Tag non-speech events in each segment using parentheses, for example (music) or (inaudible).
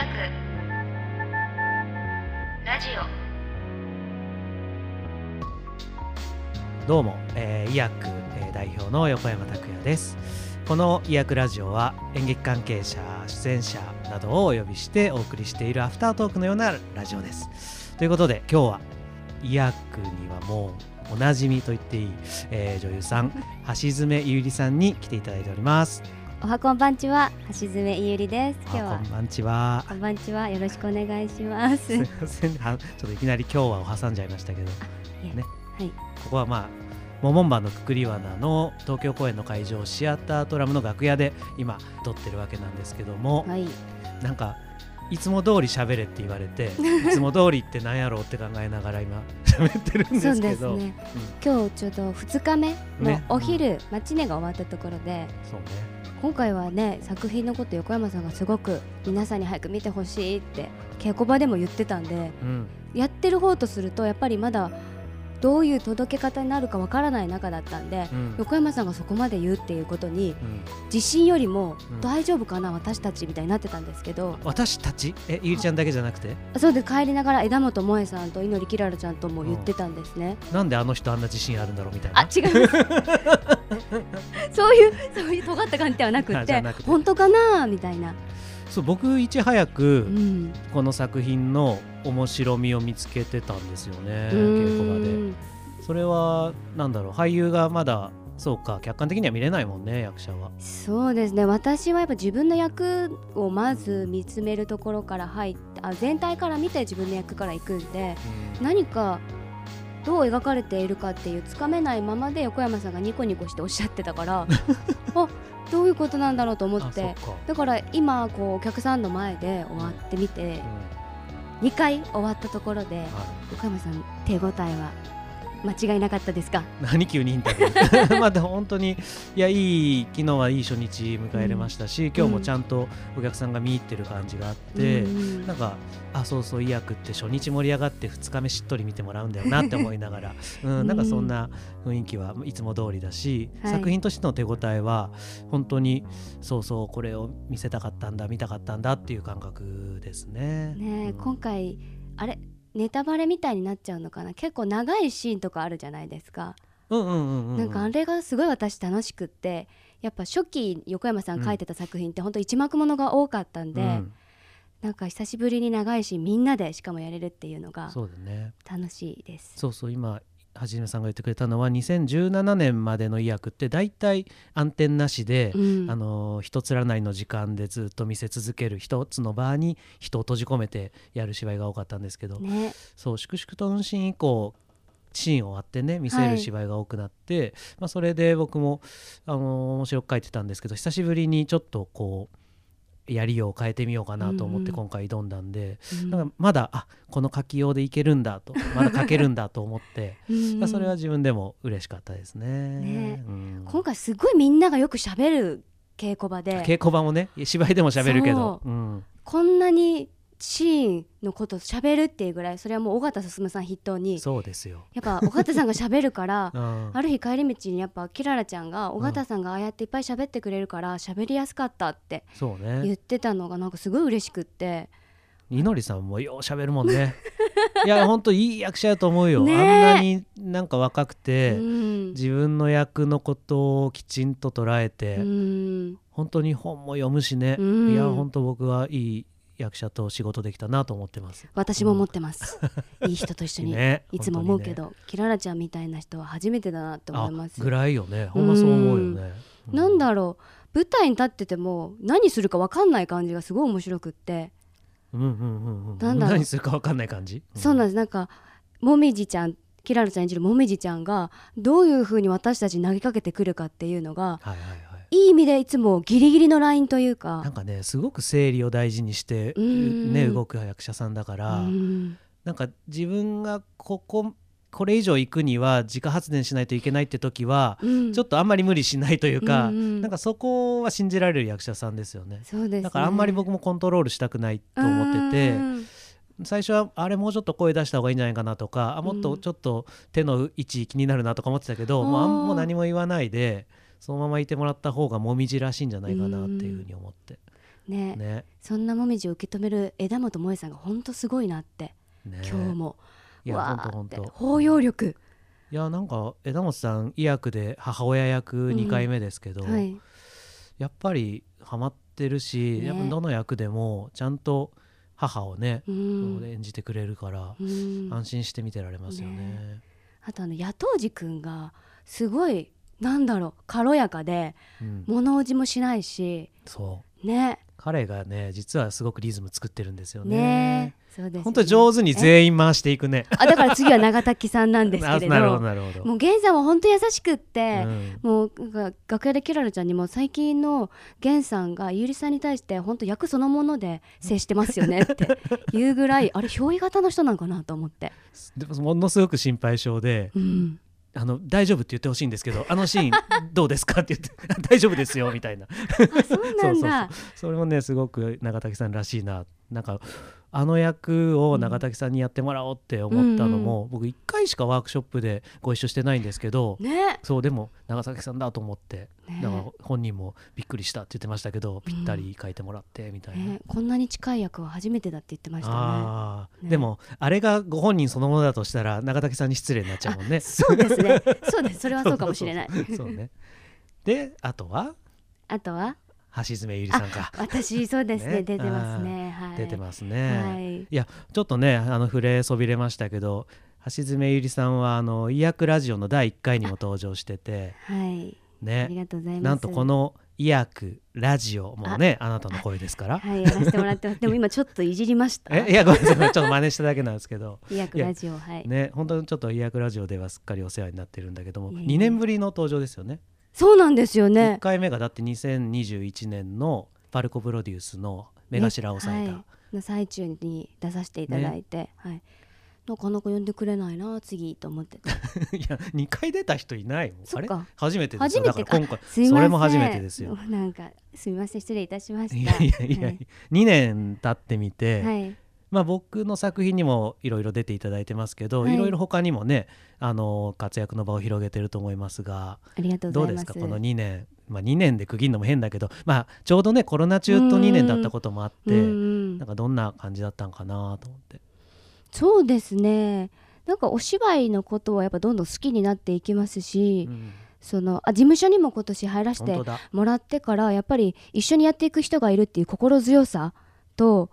ラジオ。どうも、えー、医薬、えー代表の横山拓也です。この医薬ラジオは演劇関係者出演者などをお呼びしてお送りしているアフタートークのようなラジオです。ということで今日は医薬にはもうおなじみと言っていい、えー女優さん橋爪ゆりさんに来ていただいております。おはこんばんちは橋爪いゆりです。今日あはこんばんちは。こんばんちはよろしくお願いします。すいませんはちょっといきなり今日はを挟んじゃいましたけど。ね。はい。ここはまあモモンバのくくり罠の東京公演の会場シアタートラムの楽屋で今撮ってるわけなんですけども、はい。なんかいつも通り喋れって言われていつも通りってなんやろうって考えながら今 (laughs) 喋ってるんですけど。ですね。今日ちょうど2日目のね。お昼、マチネが終わったところでそうね今回はね作品のこと横山さんがすごく皆さんに早く見てほしいって稽古場でも言ってたんでうん。やってる方とするとやっぱりまだどういう届け方になるかわからない中だったんでうん。横山さんがそこまで言うっていうことにうん。自信よりもうん。大丈夫かな私たちみたいになってたんですけど私たち？えゆりちゃんだけじゃなくて？そうで帰りながら枝本萌さんと猪きららちゃんとも言ってたんですね。なんであの人あんな自信あるんだろうみたいな？あ違います (laughs) (laughs) そういうそういう尖った感じではなくて本当かなみたいな、そう僕いち早くうん、この作品の面白みを見つけてたんですよねう稽古場で。ん。それはなんだろう俳優がまだそうか客観的には見れないもんね役者は。そうですね。私はやっぱ自分の役をまず見つめるところから入ってあ全体から見て自分の役から行くんで何かどう描かれているかっていうつかめないままで横山さんがニコニコしておっしゃってたから (laughs) あどういうことなんだろうと思って。だから今こうお客さんの前で終わってみてうん。2回終わったところでは横山さん手応えは？間違いなかったですか？い何急にインタビュー？(laughs) まあ本当にいやいい昨日はいい初日迎えれましたし、今日もちゃんとお客さんが見入ってる感じがあって、うん。なんかあそうそう医薬って初日盛り上がって2日目しっとり見てもらうんだよなって思いながら、うん、なんかそんな雰囲気はいつも通りだし、はい。作品としての手応えは本当にそうそうこれを見せたかったんだ見たかったんだっていう感覚ですね。ねえうん。今回あれ？ネタバレみたいになっちゃうのかな？結構長いシーンとかあるじゃないですか、なんかあれがすごい私楽しくってやっぱ初期横山さん書いてた作品って本当一幕ものが多かったんで、うん。なんか久しぶりに長いシーンみんなでしかもやれるっていうのが楽しいです。そうそう今はじめさんが言ってくれたのは2017年までの医薬って大体暗転なしで、うん。あの一つらないの時間でずっと見せ続ける一つの場に人を閉じ込めてやる芝居が多かったんですけど、ね。そう粛々と運針以降シーンを割ってね見せる芝居が多くなって、まあ、それで僕もあの面白く書いてたんですけど久しぶりにちょっとこうやりようを変えてみようかなと思って今回挑んだんで、うん。なんかまだあこの書きようでいけるんだと (laughs) まだ書けるんだと思って、うん。まあそれは自分でも嬉しかったですね。ね。うん。今回すごいみんながよく喋る稽古場で。稽古場もね芝居でも喋るけど、こんなにシーンのこと喋るっていうぐらいそれはもう尾形進さん筆頭にそうですよ。やっぱ尾形さんが喋るから (laughs) うんある日帰り道にやっぱキララちゃんが尾形さんがああやっていっぱい喋ってくれるから喋りやすかったって言ね。ってたのがなんかすごい嬉しくっていのりさんもよう喋るもんね。(laughs) いや本当いい役者やと思うよ。ねえあんなになんか若くうて、ん自分の役のことをきちんと捉えて、うん本当に本も読むしね。うんいや本当僕はいい役者と仕事できたなと思ってます。私も思ってますいい人と一緒に (laughs) ねいつも思うけ本当にねどキララちゃんみたいな人は初めてだなって思いますあぐらいよね。ほんまそう思うよね。うなんだろう舞台に立ってても何するか分かんない感じがすごい面白くって、うんうんうんうん。なんだろう何するかわかんない感じ？そうなんですなんかもみじちゃんキララちゃん演じるもみじちゃんがどういう風に私たちに投げかけてくるかっていうのがはいはいはい。いい意味でいつもギリギリのラインというか。なんかねすごく整理を大事にして、うん。ね、動く役者さんだから、うん。なんか自分がこここれ以上行くには自家発電しないといけないって時は、うん。ちょっとあんまり無理しないというか、うんうんなんかそこは信じられる役者さんですよね。そうですね。だからあんまり僕もコントロールしたくないと思っててうん最初はあれもうちょっと声出した方がいいんじゃないかなとかあもっとちょっと手の位置気になるなとか思ってたけど、もうあんもう何も言わないでそのままいてもらった方がもみじらしいんじゃないかなっていうふうに思って。ね。ね。そんなもみじを受け止める枝元萌さんが本当すごいなって、ね。今日も。いやわほんとほんと。ーって包容力。いやなんか枝本さん医薬で母親役2回目ですけど、はい。やっぱりハマってるし、ね。やっぱどの役でもちゃんと母をね、うん。演じてくれるから、うん。安心して見てられますよね。ね。あとあの野党寺くんがすごいなんだろう軽やかでうん、物おじもしないしそう。ね。彼がね実はすごくリズム作ってるんですよね。ねそうですよね。本当に上手に全員回していくね。あだから次は永滝さんなんですけれどあ (laughs) なるほどなるほど。もう源さんは本当優しくって、うん。もう楽屋でキララちゃんにも最近の源さんがゆりさんに対して本当役そのもので接してますよねって (laughs) いうぐらいあれ憑依型の人なんかなと思って、でもものすごく心配性でうん、あの大丈夫って言ってほしいんですけどあのシーン (laughs) どうですかって言って (laughs) 大丈夫ですよみたいな。あそうなんだ。(laughs) それもねすごく永滝さんらしいな。なんかあの役を永滝さんにやってもらおうって思ったのも、僕1回しかワークショップでご一緒してないんですけど、ね。そうでも長崎さんだと思って、ね。だから本人もびっくりしたって言ってましたけどぴったり書いてもらってみたいな。ねこんなに近い役は初めてだって言ってましたね。でもあれがご本人そのものだとしたら永滝さんに失礼になっちゃうもんね。(laughs) そうですね。そうです。それはそうかもしれない。そうね。であとは？あとは？橋爪ゆりさんか。私そうですね。ね。出てますね。はい。出てますね。はい。いやちょっとねあの触れそびれましたけど橋爪ゆりさんはあの医薬ラジオの第1回にも登場しててはい。ありねがとうございます。なんとこの医薬ラジオもねあなたの声ですから。はいやらせてもらってでも今ちょっといじりました。えいやごめんなさい。ちょっと真似しただけなんですけど。(laughs) 医薬ラジオはい、ね本当にちょっと医薬ラジオではすっかりお世話になってるんだけどもいえいえ。2年ぶりの登場ですよね。そうなんですよね。1回目がだって2021年のパルコプロデュースの目頭を抑えた、ねはい、の最中に出させていただいて、はい。なかなか呼んでくれないな次と思ってて。(laughs) いや2回出た人いないもん。あれ？初めてですよ。初めてだから今回それも初めてですよ。なんかすみません。失礼いたしました。いやいやいや、はい。2年経ってみて、はいまあ、僕の作品にもいろいろ出ていただいてますけど、はい。い、ろいろ他にもねあの活躍の場を広げてると思いますがありがとうどございます。うですか？この2年、まあ、2年で区切るのも変だけど、まあ、ちょうどねコロナ中と2年だったこともあって、うんうん。なんかどんな感じだったんかなと思って。そうですね。なんかお芝居のことはやっぱどんどん好きになっていきますし、うん。そのあ事務所にも今年入らせてもらってからやっぱり一緒にやっていく人がいるっていう心強さと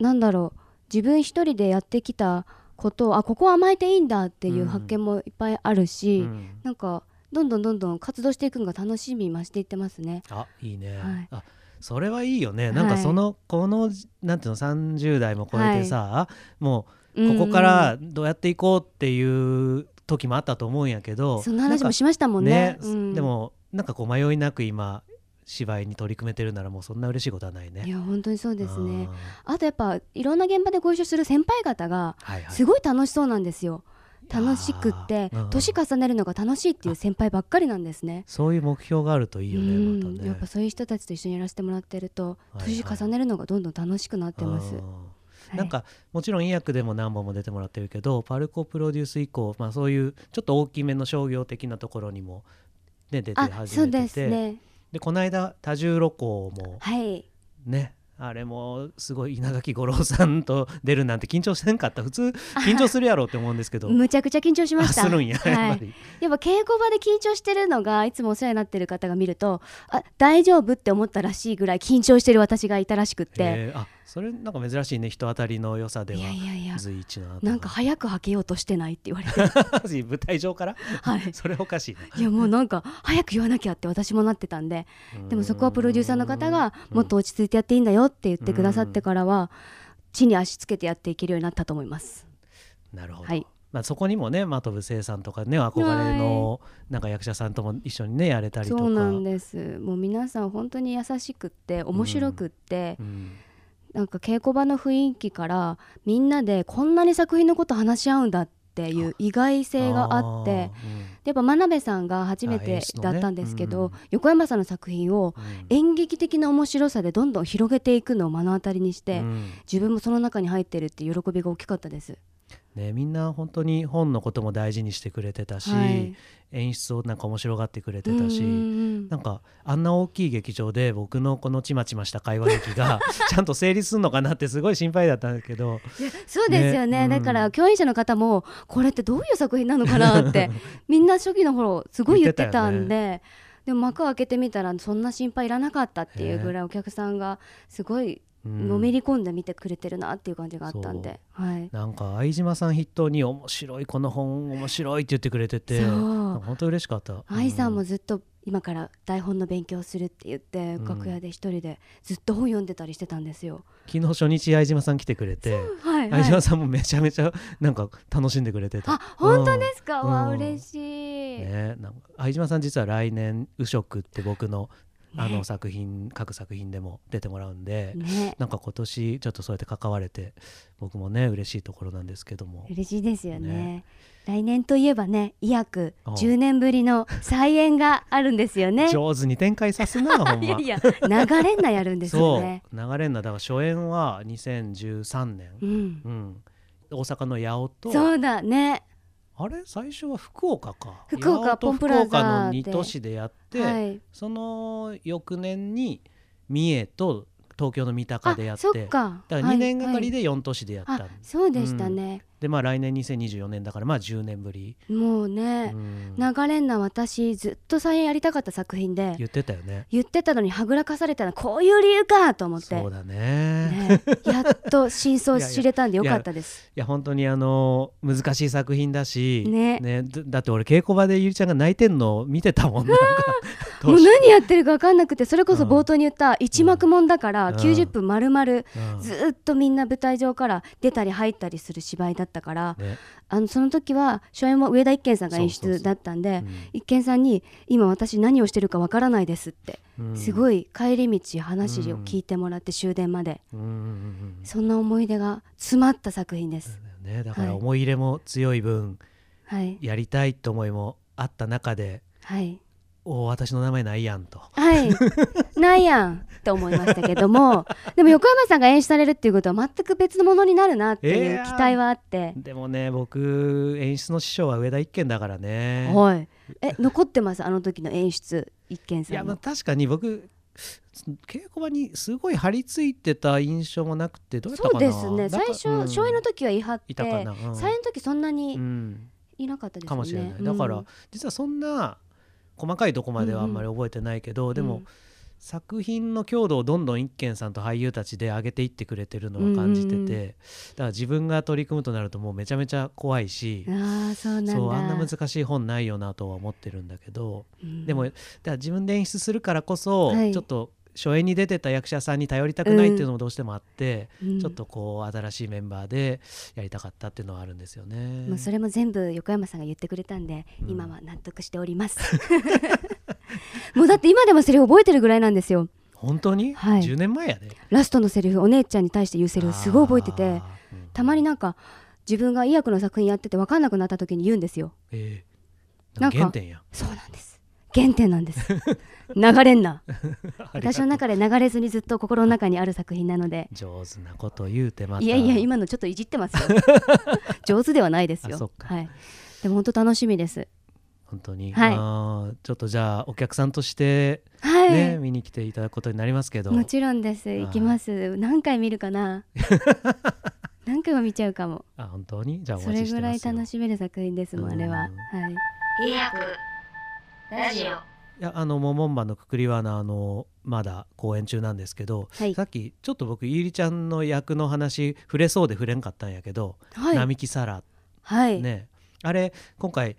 なんだろう。自分一人でやってきたことをあここは甘えていいんだっていう発見もいっぱいあるし、うん。なんかどんどんどんどん活動していくのが楽しみ増していってますね。あいいね、はい。あそれはいいよね、はい。なんかそのこのなんていうの30代も超えてさ、もううんここからどうやっていこうっていう時もあったと思うんやけどそんな話もしましたもんね。ね、うん。でもなんかこう迷いなく今芝居に取り組めてるならもうそんな嬉しいことはないね。いや本当にそうですね。ああとやっぱいろんな現場でご一緒する先輩方がすごい楽しそうなんですよ。楽しくって年重ねるのが楽しいっていう先輩ばっかりなんですね。そういう目標があるといいよね、うんまたね。やっぱそういう人たちと一緒にやらせてもらってるとはいはい年重ねるのがどんどん楽しくなってます。うんはいなんかもちろん医薬でも何本も出てもらってるけどパルコプロデュース以降、まあ、そういうちょっと大きめの商業的なところにも、ね、出てあ始そうでめててすね。でこの間多重露光もはい。ねあれもすごい稲垣吾郎さんと出るなんて緊張してんかった普通緊張するやろうって思うんですけど (laughs) むちゃくちゃ緊張しまあした。するんややっはい。ぱり、やっぱ稽古場で緊張してるのがいつもお世話になってる方が見るとあ大丈夫って思ったらしいぐらい緊張してる私がいたらしくって、えーあそれなんか珍しいね人当たりの良さではいやいや随一のなんか早くはけようとしてないって言われて舞台上から？はい。それおかしいね。いやもうなんか早く言わなきゃって私もなってたんで。でもそこはプロデューサーの方がもっと落ち着いてやっていいんだよって言ってくださってからは地に足つけてやっていけるようになったと思います。なるほど、はい。まあ、そこにもね真飛聖さんとかね憧れのなんか役者さんとも一緒にねやれたりとかそうなんですもう皆さん本当に優しくって面白くって、うんなんか稽古場の雰囲気からみんなでこんなに作品のこと話し合うんだっていう意外性があってやっぱ真鍋さんが初めてだったんですけど、うん。横山さんの作品を演劇的な面白さでどんどん広げていくのを目の当たりにして、うん。自分もその中に入ってるって喜びが大きかったです。ね、みんな本当に本のことも大事にしてくれてたし、はい。演出をなんか面白がってくれてたし、うんなんかあんな大きい劇場で僕のこのちまちました会話劇が (laughs) ちゃんと成立するのかなってすごい心配だったんだけどそうですよね。ねうん。だから共演者の方もこれってどういう作品なのかなって (laughs) みんな初期の頃すごい言ってたんで、でも幕開けてみたらそんな心配いらなかったっていうぐらいお客さんがすごいうんのめり込んで見てくれてるなっていう感じがあったんで、はい、なんか相島さん筆頭に面白いこの本面白いって言ってくれてて本当嬉しかった。愛さんもうずっと今から台本の勉強するって言って、うん。楽屋で一人でずっと本読んでたりしてたんですよ。昨日初日相島さん来てくれてはい、相島さんもめちゃめちゃなんか楽しんでくれてた。あ本当ですか、うん。わ嬉しい、ね、なんか相島さん実は来年「右色」って僕のあのね作品、各作品でも出てもらうんで、ね。なんか今年ちょっとそうやって関われて僕もね嬉しいところなんですけども。嬉しいですよね。ね。来年といえばね医薬おう10年ぶりの再演があるんですよね。上手に展開さすな (laughs) ほんま。いやいや流れんなやるんですよそう。ね流れんな。だから初演は2013年、うん。うん、大阪の八尾とそうだねあれ？最初は福岡か。福岡ポンプラザ福岡ので2都市でやって、はい。その翌年に三重と東京の三鷹あでやって。だから2年がかりで、で4都市でやったん、はいあそうでしたね、でまあ来年2024年だからまあ10年ぶり、もうね、うん。流れんな私ずっと再演やりたかった作品で言ってたよね。言ってたのにはぐらかされたのこういう理由かと思って。そうだね。ね、やっと真相知れたんで (laughs) よかったです。いや本当にあの難しい作品だし、ね。だだって俺稽古場でゆりちゃんが泣いてんの見てたもんなんか。(laughs) どもう。何やってるか分かんなくてそれこそ冒頭に言った一幕もんだからうん。90分まるまるうん。ずっとみんな舞台上から出たり入ったりする芝居だったからね。あのその時は初演も上田一賢さんが演出だったんでうん。一賢さんに「今私何をしてるか分からないです」ってうん。すごい帰り道話を聞いてもらって終電まで。うんそんな思い出が詰まった作品です。だよね。だからはい。思い入れも強い分、はい。やりたいって思いもあった中ではい。お私の名前ないやんと。はい、ないやんって思いましたけども (laughs) でも横山さんが演出されるっていうことは全く別のものになるなっていう期待はあって、でもね僕演出の師匠は上田一賢だからね。はい。え残ってます？あの時の演出一見いやまあ確かに僕稽古場にすごい張り付いてた印象もなくてどうやったそうですね。最初、うん。初演の時は言い張っていたかな、うん。再演の時そんなうにん。いなかったですよね、かもしれない、うん。だから実はそんな細かいとこまではあんまり覚えてないけど、でも、うん作品の強度をどんどん一賢さんと俳優たちで上げていってくれてるのは感じてて、うんうんうん。だから自分が取り組むとなるともうめちゃめちゃ怖いし、ああそうあんな難しい本ないよなとは思ってるんだけど、うん。でもだから自分で演出するからこそ、はい。ちょっと初演に出てた役者さんに頼りたくないっていうのもどうしてもあって、うん。ちょっとこう新しいメンバーでやりたかったっていうのはあるんですよね。もうそれも全部横山さんが言ってくれたんで、うん。今は納得しております (laughs) もうだって今でもセリフ覚えてるぐらいなんですよ。本当に、はい。10年前やでラストのセリフお姉ちゃんに対して言うセリフすごい覚えててうん。たまになんか自分が医薬の作品やってて分かんなくなった時に言うんですよ。ええ。なんか原点や。そうなんです。原点なんです。流れんな。(laughs) 私の中で流れずにずっと心の中にある作品なので。上手なこと言うてまた。いやいや今のちょっといじってますよ。(laughs) 上手ではないですよ。はい。でも本当楽しみです本当に、はい。あーちょっとじゃあお客さんとしてはい、ね、見に来ていただくことになりますけど。もちろんです。い行きます。何回見るかな？(laughs) 何回も見ちゃうかも。あ本当に？じゃあおそ待れぐらい楽しめる作品ですもんあれは。はうんい。医薬。ラジオ。いやあのモモンバのくくりはなあのまだ公演中なんですけど、はい。さっきちょっと僕ゆりちゃんの役の話触れそうで触れんかったんやけど、はい。並木サラはい、ね。あれ今回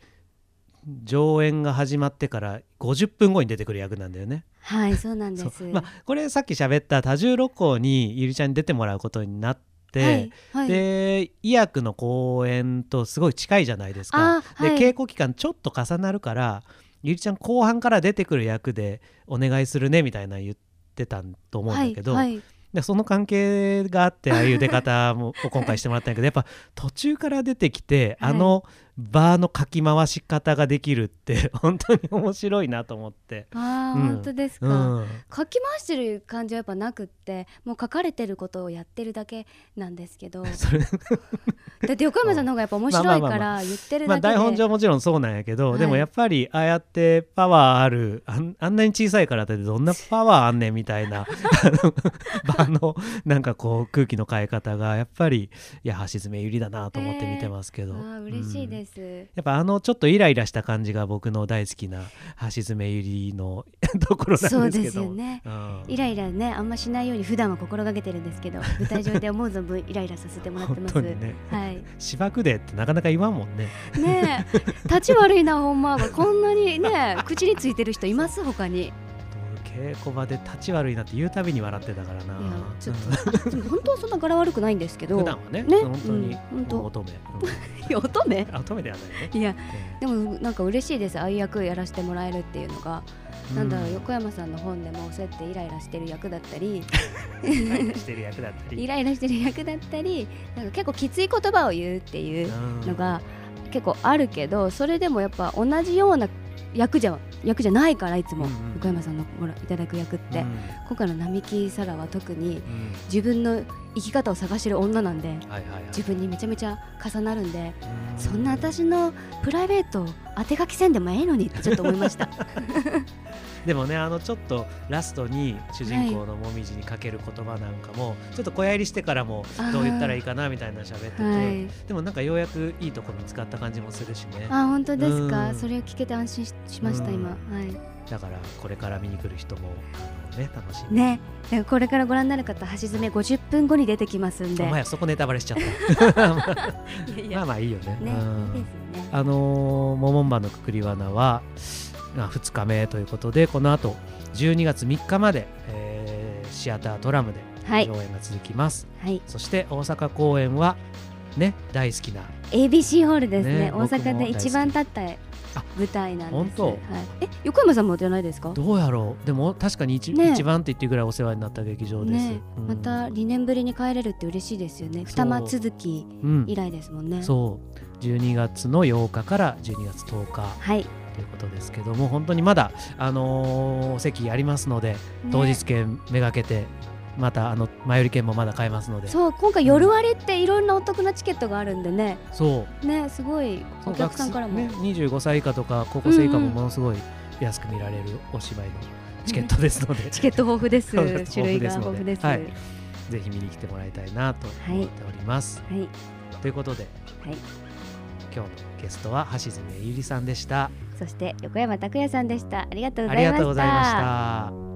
上演が始まってから50分後に出てくる役なんだよね。はいそうなんです。まあ、これさっき喋った多重六甲にゆりちゃんに出てもらうことになって、はいはい。で医薬の公演とすごい近いじゃないですか。あはい。で稽古期間ちょっと重なるからゆりちゃん後半から出てくる役でお願いするねみたいな言ってたと思うんだけど、はいはい。でその関係があってああいう出方も (laughs) を今回してもらったんやけどやっぱ途中から出てきて、はい。あのバーのかき回し方ができるって (laughs) 本当に面白いなと思って。あー、うん。本当ですか、うん、書き回してる感じはやっぱなくってもう書かれてることをやってるだけなんですけど。だ (laughs) それ (laughs) って横山さんの方がやっぱ面白いまあまあまあから言ってるまあだけで、台本上もちろんそうなんやけど、はい。でもやっぱりああやってパワーあるあんあんなに小さいからってどんなパワーあんねんみたいなあの場のなんかこう空気の変え方がやっぱりいや橋爪ゆりだなと思って見てますけど、あー嬉しいす、です、やっぱあのちょっとイライラした感じが僕の大好きな橋爪ゆりの (laughs) ところなそうでんですけどすよね。うんイライラねあんましないように普段は心がけてるんですけど (laughs) 舞台上で思う存分イライラさせてもらって本ます。当にね。はい。芝生でってなかなか言わんもんね。ねえ。立ち悪いなほんま。こんなにね口についてる人います？他に稽古場で立ち悪いなって言うたびに笑ってたからな。ちょっうん。本当はそんな柄悪くないんですけど。普段はねね？本当に、うん (laughs) 本当。乙女、いや乙女？乙女ではないね。いやえでもなんか嬉しいです。ああいう役やらせてもらえるっていうのが、えなんだろうう横山さんの本でもそうやってイライラしてる役だったり。イライラしてる役だったり。イライラしてる役だったり。なんか結構きつい言葉を言うっていうのが結構あるけどそれでもやっぱ同じような役じゃ役じゃないからいつも、うんうん。横山さんのもらいただく役って、うん。今回の並木沙羅は特にうん。自分の生き方を探してる女なんではいはいはい。自分にめちゃめちゃ重なるんでうん。そんな私のプライベートを当て書きせんでもええのにってちょっと思いました (laughs) でもねあのちょっとラストに主人公のもみじにかける言葉なんかも、ちょっと小やりしてからもどう言ったらいいかなみたいな喋ってて、はい。でもなんかようやくいいとこ見つかった感じもするしね。あ本当ですか、うん。それを聞けて安心ししました、うん。今。はい。だからこれから見に来る人もね楽しみ。ね。これからご覧になる方橋爪50分後に出てきますんで。お前やそこネタバレしちゃった。(laughs) まあまあいいよね。ね、うん。ね。あのー、モモンバのくくり罠は、まあ、2日目ということでこの後12月3日まで、えーシアタートラムではい。上演が続きます、はい。そして大阪公演はね大好きな ABC ホールですね。ね大阪で一番僕立ったあ舞台なんです。本当？はい、え横山さんもじゃないですか？どうやろう？でも確かに一,、ね一番って言ってぐらいお世話になった劇場です、ね、うん。また2年ぶりに帰れるって嬉しいですよね。二間続きうん以来ですもんね。そう。12月の8日から12月10日。はい、ということですけども本当にまだ、あのーお席ありますので当日券めがけてまたあの前売り券もまだ買えますので。そう今回夜割っていろんなお得なチケットがあるんでね。そう。ねすごいお客さんからも、ね、25歳以下とか高校生以下うんうん。もものすごい安く見られるお芝居のチケットですので、(laughs) チケット豊富です。(laughs) 種類が豊富です。はい。ぜひ見に来てもらいたいなと思っております。はい。ということで、はい。今日のゲストは橋爪ゆりさんでした。そして横山拓也さんでしたありがとうございましたりがとうございました。